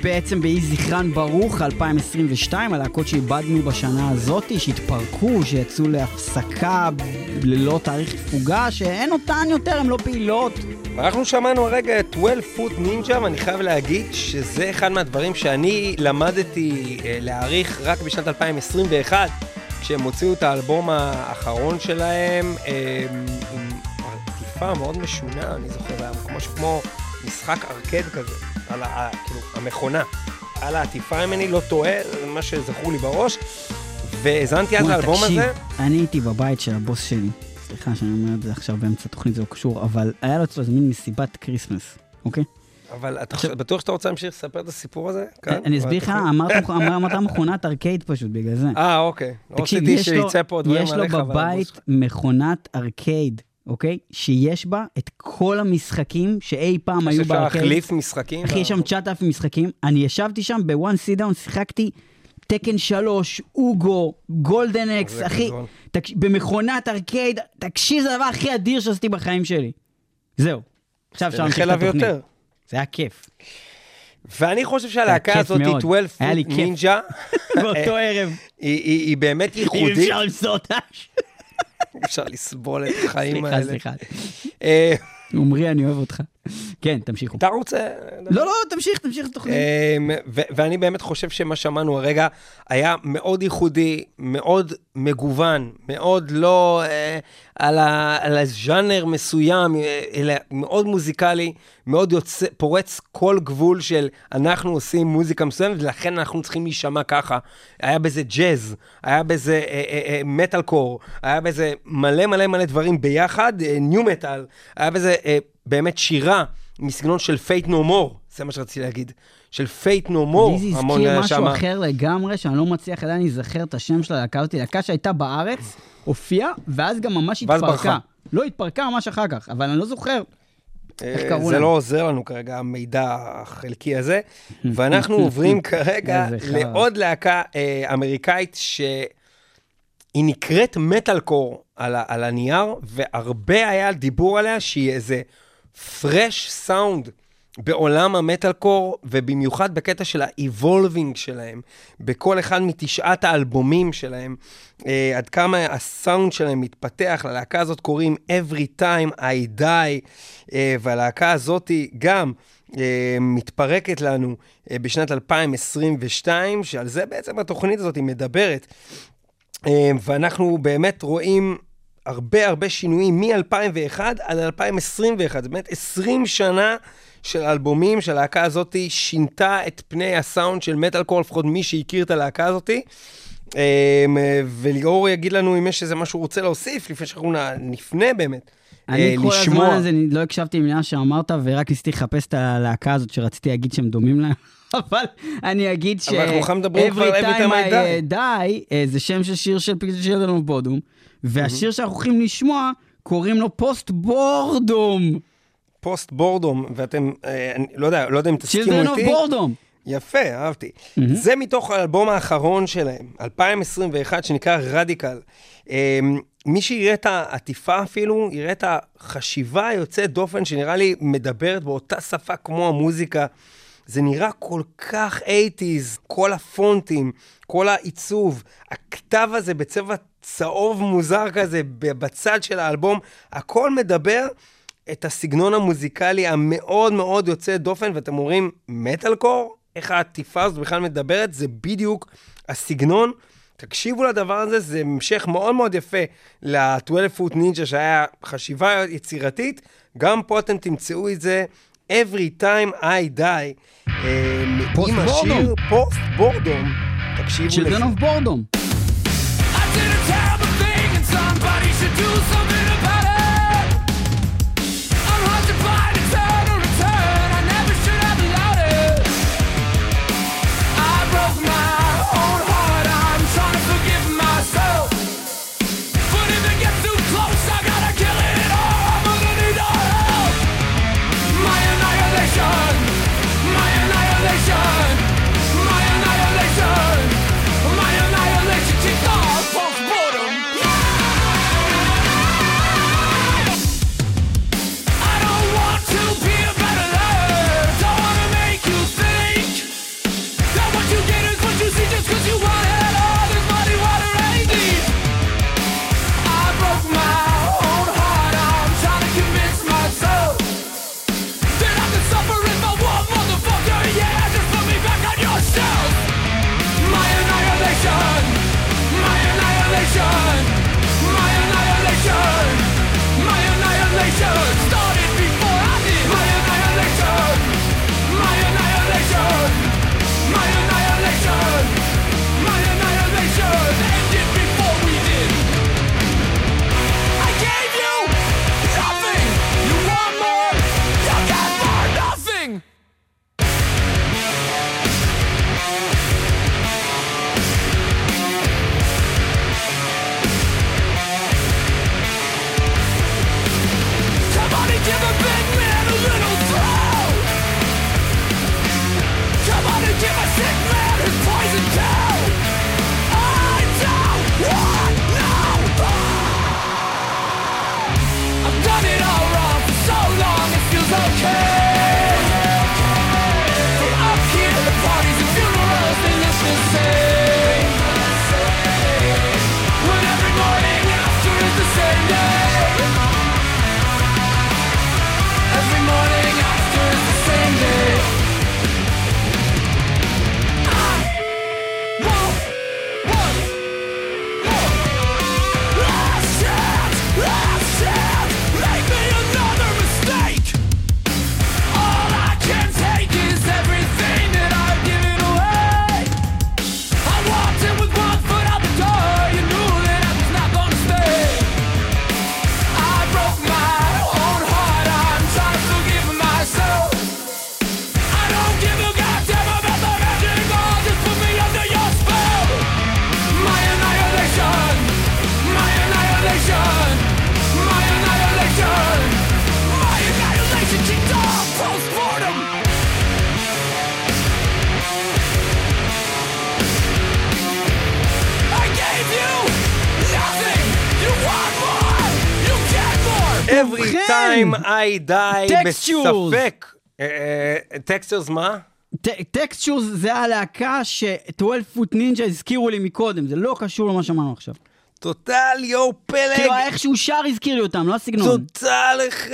בעצם באי זכרן ברוך 2022, הלהקות שאיבדנו בשנה הזאת, שהתפרקו, שיצאו להפסקה ללא תאריך תפוגה, שאין אותן יותר, הן לא פעילות. אנחנו שמענו הרגע את 12 פוט נינג'ה, ואני חייב להגיד שזה אחד מהדברים שאני למדתי אה, להעריך רק בשנת 2021, כשהם הוציאו את האלבום האחרון שלהם, אה, עם עטיפה מאוד משונה, אני זוכר, היה משהו כמו משחק ארקייד כזה, על ה... כאילו, המכונה. על העטיפה, אם אני לא טועה, זה מה שזכור לי בראש, והאזנתי אז לאלבום הזה. אני הייתי בבית של הבוס שלי, סליחה שאני אומר את זה עכשיו באמצע התוכנית, זה לא קשור, אבל היה לו אצלו מין מסיבת כריסמס, אוקיי? אבל אתה עכשיו- בטוח שאתה רוצה להמשיך לספר את הסיפור הזה? כאן? אני אסביר לך? אמרת אמר- אמרת מכונת ארקייד פשוט, בגלל זה. אה, אוקיי. לא תקשיב, יש לו, יש לו בבית מכונת ארקייד, אוקיי? שיש בה את כל המשחקים שאי פעם היו אפשר בארקייד. להחליף משחקים? אחי, יש שם 9,000 משחקים. אני ישבתי שם ב one sit down, שיחקתי Tekken 3, אוגו, Golden Axe, אחי. תקש- במכונת ארקייד, תקשיב, זה הדבר הכי אדיר שעשיתי בחיים שלי. זהו. עכשיו אפשר להמשיך את התוכנית. יותר. זה היה כיף. ואני חושב שהלהקה הזאת, מאוד. 12 היה לי Foot כיף. נינג'ה, באותו ערב. היא- באמת ייחודית. אפשר למסור את האש. אפשר לסבול את החיים סליחה, האלה. סליחה. אה, עמרי, אני אוהב אותך. כן, תמשיכו. אתה רוצה? לא, לא, תמשיך, תמשיך את התוכנית. אמ, ואני באמת חושב שמה שאמרנו הרגע היה מאוד ייחודי, מאוד מגוון, מאוד לא אה, על, הז'אנר מסוים, אלא מאוד מוזיקלי, מאוד יוצא, פורץ כל גבול של אנחנו עושים מוזיקה מסוימת, ולכן אנחנו צריכים להישמע ככה. היה בזה ג'אז, היה בזה אה, אה, מטאל קור, היה בזה מלא מלא מלא דברים ביחד, nu metal, היה בזה באמת שירה. מסגנון של Faith No More, זה מה שרציתי להגיד. של Faith No More, לי זה הזכיר משהו שמה. אחר לגמרי, שאני לא מצליח עדיין להיזכר את השם של הלהקה הזאת. להקה שהייתה בארץ, הופיעה, ואז גם ממש ואז התפרקה. ברחה. לא, התפרקה ממש אחר כך, אבל אני לא זוכר. איך אה, קראו זה להם? לא עוזר לנו כרגע, המידע החלקי הזה. ואנחנו עוברים כרגע. לעוד להקה אה, אמריקאית שהיא נקראת מטאל קור על, על הנייר, והרבה היה דיבור עליה שהיא איזה פרש סאונד. בעולם המטאל קור, ובמיוחד בקטע של האיבולבינג שלהם, בכל אחד מתשעת האלבומים שלהם, אה, עד כמה הסאונד שלהם מתפתח, ללהקה הזאת קוראים Every Time I Die, אה, והלהקה הזאת גם אה, מתפרקת לנו אה, בשנת 2022, שעל זה בעצם התוכנית הזאת מדברת. אה, ואנחנו באמת רואים הרבה הרבה שינויים מ-2001 עד 2021. זה באמת 20 שנה של אלבומים שהלהקה הזאת שינתה את פני הסאונד של מטאל קור, לפחות מי שהכיר את הלהקה הזאת. אה, וליאור יגיד לנו אם יש איזה משהו שהוא רוצה להוסיף, לפני שאנחנו נפנה באמת. אני אה, כל לשמוע. הזמן הזה אני לא הקשבתי למילה שאמרת, ורק ניסיתי לחפש את הלהקה הזאת שרציתי להגיד שהם דומים להם. אבל אני אגיד ש... אבל אנחנו מדברים כבר Every Time I Die. die, אה, זה שם של שיר של אלון בודום, והשיר שאנחנו הולכים לשמוע, קוראים לו פוסט בורדום. פוסט בורדום, ואתם, אה, אני לא יודע, לא יודע אם תסכימו Children of איתי. בורדום. יפה, אהבתי. זה מתוך האלבום האחרון שלהם, 2021, שנקרא רדיקל. מי שיראה את העטיפה אפילו, יראה את החשיבה היוצאת דופן, שנראה לי מדברת באותה שפה כמו המוזיקה. זה נראה כל כך 80's, כל הפונטים, כל העיצוב, הכתב הזה בצבע צהוב מוזר כזה בצד של האלבום, הכל מדבר את הסגנון המוזיקלי המאוד מאוד יוצא דופן, ואתם אומרים, מטאל קור? איך העטיפה הזאת בכלל מדברת? זה בדיוק הסגנון. תקשיבו לדבר הזה, זה המשך מאוד מאוד יפה ל-12 פוט נינג'ה שהיה חשיבה יצירתית. גם פה אתם תמצאו את זה Every time I die. אה, עם השיר. פוסט בורדום. תקשיבו לזה. Children of בורדום. I did a terrible thing and somebody should do something ובכן, time I die, Textures. בספק. Textures מה? Textures זה הלהקה ש-12 Foot Ninja הזכירו לי מקודם, זה לא קשור למה שאמרנו עכשיו. totally פלג. כאילו איך שהוא שר הזכיר לי אותם, לא הסגנון. תודה לך,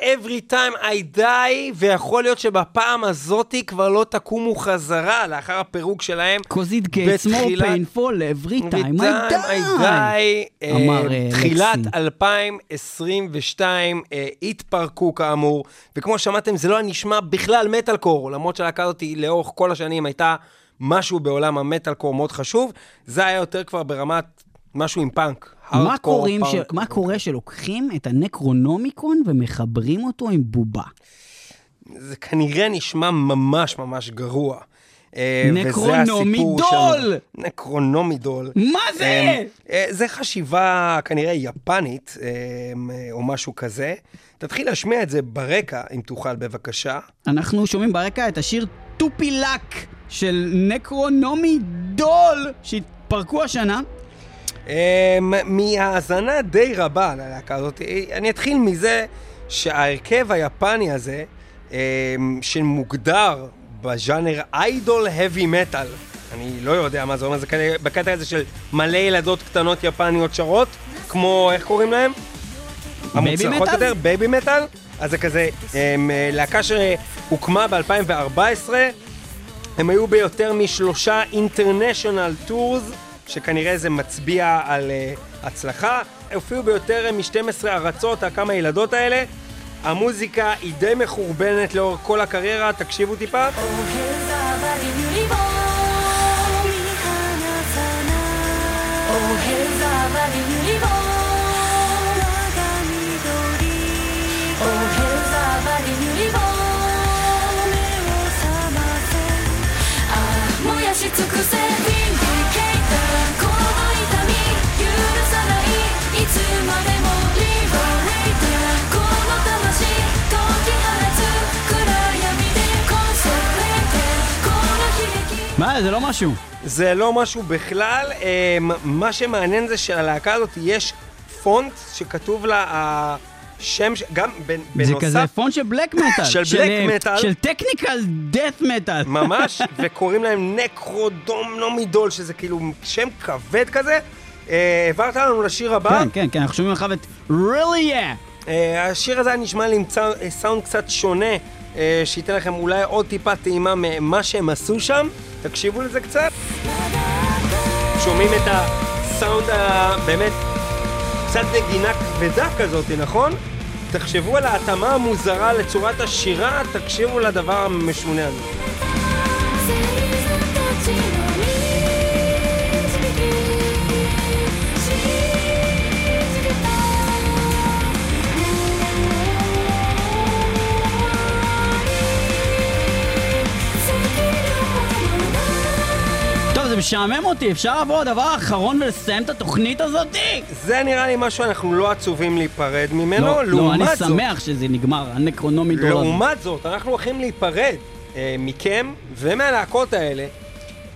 every time I die, ויכול להיות שבפעם הזאתי כבר לא תקומו חזרה לאחר הפירוק שלהם. Cause it gets more painful every time I die. אה, אמר, אה, תחילת לקסי. 2022 אה, התפרקו כאמור, וכמו שמעתם זה לא היה נשמע בכלל מטאל קור, למרות שהלהקה הזאת לאורך כל השנים הייתה משהו בעולם המטאל קור מאוד חשוב, זה היה יותר כבר ברמת משהו עם פאנק. מה קוראים ש- פאנק. מה קורה שלוקחים את ה Necronomicon ומחברים אותו עם בובה? זה כנראה נשמע ממש ממש גרוע. אה, Necronomidol! Necronomidol. מה זה? אה, אה, זה חשיבה כנראה יפנית, אה, או משהו כזה. תתחיל להשמיע את זה ברקע, אם תוכל בבקשה. אנחנו שומעים ברקע את השיר טופילק של נקרונומי דול שהתפרקו השנה. אה, מהאזנה די רבה ללהקה הזאת, אה, אני אתחיל מזה שההרכב היפני הזה, אה, שמוגדר בז'אנר איידול heavy metal, אני לא יודע מה זה אומר, זה כנראה בקטע הזה של מלא ילדות קטנות יפניות שרות, כמו, איך קוראים להם? המוצלחות מטאל? יותר, Babymetal. אז זה כזה, הם, אה, להקה שהוקמה ב-2014, הם היו ביותר משלושה international tours, שכנראה זה מצביע על uh, הצלחה. הופיעו ביותר מ-12 ארצות, הכמה ילדות האלה. המוזיקה היא די מחורבנת לאורך כל הקריירה, תקשיבו טיפה. おへざわ מה, זה לא משהו. זה לא משהו בכלל, אמ, מה שמעניין זה שללהקה הזאת יש פונט שכתוב לה השם, ש- גם בנ- זה בנוסף, כזה פון של בלק מטאל. של בלק מטאל. של Technical death metal. ממש, וקוראים להם Necronomidol, שזה כאילו שם כבד כזה. אה, העברת לנו לשיר הבא. כן, כן, כן, אנחנו שומעים עכשיו את really yeah. אה, השיר הזה נשמע לי עם אה, סאונד קצת שונה, שייתן לכם אולי עוד טיפה טעימה ממה שהם עשו שם. תקשיבו לזה קצת. שומעים את הסאונד הבאמת קצת נגינה כבדה כזאת, נכון? תחשבו על ההתאמה המוזרה לצורת השירה, תקשיבו לדבר המשונה הזה. משעמם אותי, אפשר לעבור לדבר האחרון ולסיים את התוכנית הזאתי? זה נראה לי משהו שאנחנו לא עצובים להיפרד ממנו, לא, לא, אני לעומת זאת, שמח שזה נגמר, ה Necronomidol. לעומת זאת, אנחנו הולכים להיפרד אה, מכם ומהלהקות האלה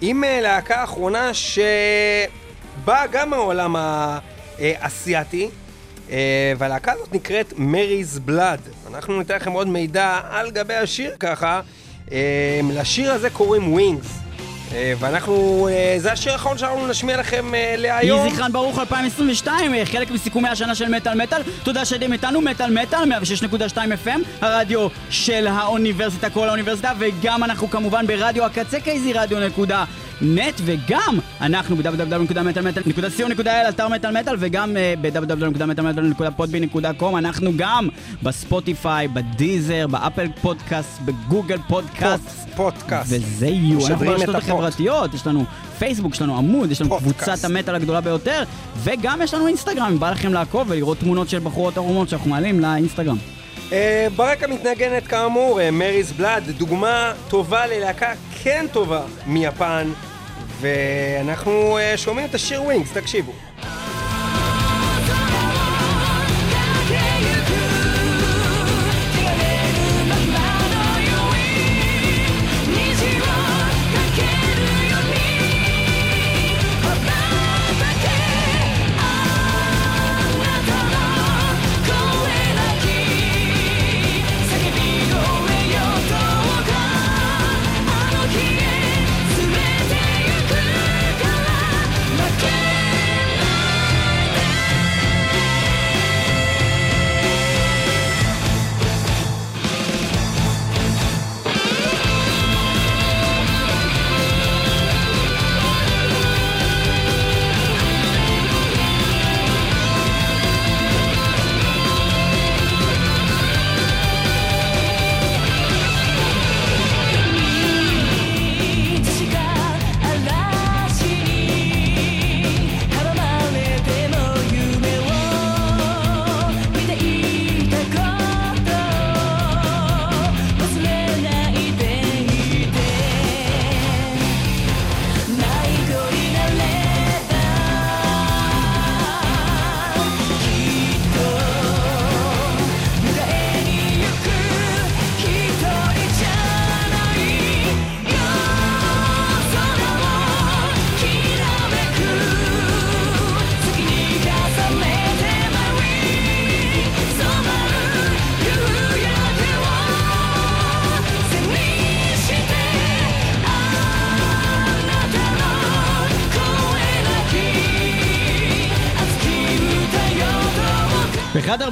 עם אה, להקה אחרונה שבאה גם מהעולם האסייתי, אה, והלהקה הזאת נקראת Mary's Blood. אנחנו ניתן לכם עוד מידע על גבי השיר ככה. אה, לשיר הזה קוראים Wings. ואנחנו, אה, זה השיר האחרון שאנחנו נשמיע לכם אה, להיום. יהי זכרן ברוך 2022, אה, חלק מסיכומי השנה של מטאל מטאל. תודה שהייתם איתנו, מטאל מטאל, 106.2 FM, הרדיו של האוניברסיטה, כל האוניברסיטה, וגם אנחנו כמובן ברדיו הקצה KZ Radio נקודה net, וגם אנחנו ב- www.metalmetal.co.il, אתר מטאל מטאל, וגם אה, ב- www.metalmetal.podbean.com, אנחנו גם בספוטיפיי, בדיזר, באפל פודקאסט, בגוגל פודקאסט. פודקאסט. וזה יהיו, אנחנו ברשתות. החברתיות, יש לנו פייסבוק, יש לנו עמוד, יש לנו. קבוצת המטאל הגדולה ביותר, וגם יש לנו אינסטגרם, אם בא לכם לעקוב ולראות תמונות של בחורות ערומות שאנחנו מעלים לאינסטגרם. אה, ברקע מתנגנת כאמור, מרי's בלאד, דוגמה טובה ללהקה כן טובה מיפן, ואנחנו אה, שומעים את השיר ווינגס, תקשיבו.「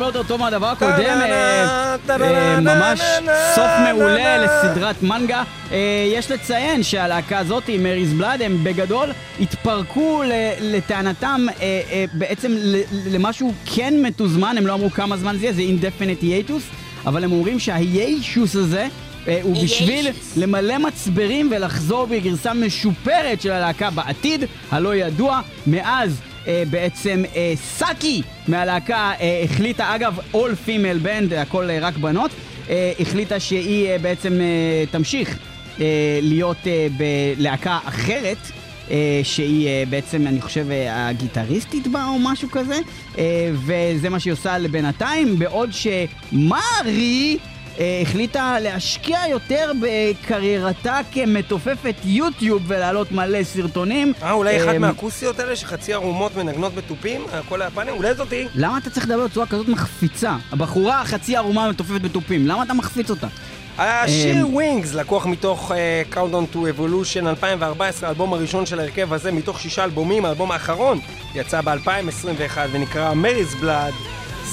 הרבה יותר טוב מהדבר הקודם, אה, אה, ממש סוף מעולה. לסדרת מנגה. אה, יש לציין שהלהקה הזאת, מריז בלאד, הם בגדול התפרקו ל- לטענתם בעצם ל- למשהו כן מתוזמן, הם לא אמרו כמה זמן זה יהיה, זה אינדפנט יייטוס, אבל הם אומרים שהיישוס הזה... הוא בשביל למלא מצברים ולחזור בגרסה משופרת של הלהקה בעתיד, הלא ידוע. מאז בעצם אה, סאקי מהלהקה אה, החליטה, אגב, all female band, הכל אה, רק בנות, אה, החליטה שהיא אה, בעצם אה, תמשיך אה, להיות אה, בלהקה אחרת. אה, שהיא אה, בעצם, אני חושב, אה, הגיטריסטית בה או משהו כזה, אה, וזה מה שהיא עושה לבינתיים, בעוד שמרי אה, החליטה להשקיע יותר בקריירתה כמתופפת יוטיוב ולהעלות מלא סרטונים. אה, אולי אחת אה, מהכוסיות האלה שחצי ערומות מנגנות בתופים? הכל היפנים? אולי זאתי? למה אתה צריך לדבר בצורה כזאת מחפיצה? הבחורה החצי ערומה מתופפת בתופים, למה אתה מחפיץ אותה? השיר Wings לקוח מתוך אה, Countdown to Evolution 2014, האלבום הראשון של ההרכב הזה מתוך שישה אלבומים, האלבום האחרון יצא ב-2021 ונקרא Mary's Blood,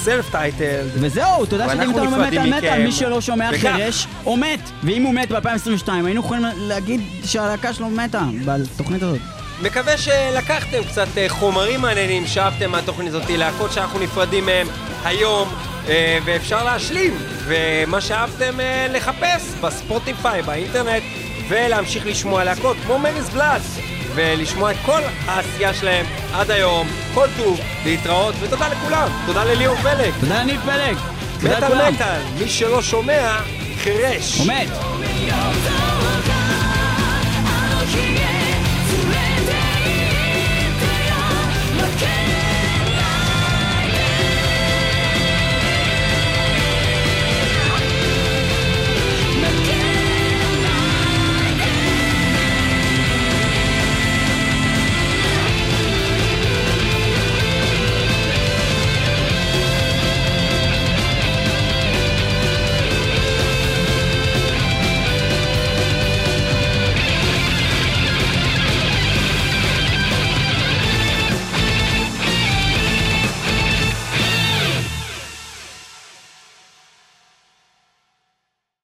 self titled. וזהו, תודה איתנו באמת על מטאל. מי שלא שומע. חירש, או מת. ואם הוא מת ב-2022, היינו יכולים להגיד שהלהקה שלו מתה בתוכנית הזאת. מקווה שלקחתם קצת אה, חומרים מעניינים, שאהבתם מהתוכנית הזאת, להקות שאנחנו נפרדים מהם היום, אה, ואפשר להשלים. ומה שאהבתם אה, לחפש בספוטיפיי, באינטרנט, ולהמשיך לשמוע להקות כמו מריס בלאס, ולשמוע את כל העשייה שלהם עד היום, כל טוב, להתראות, ותודה לכולם, תודה לליאור פלג. תודה לניב פלג. תודה לכולם. מטאל, מי שלא שומע, חירש. עומד. מת.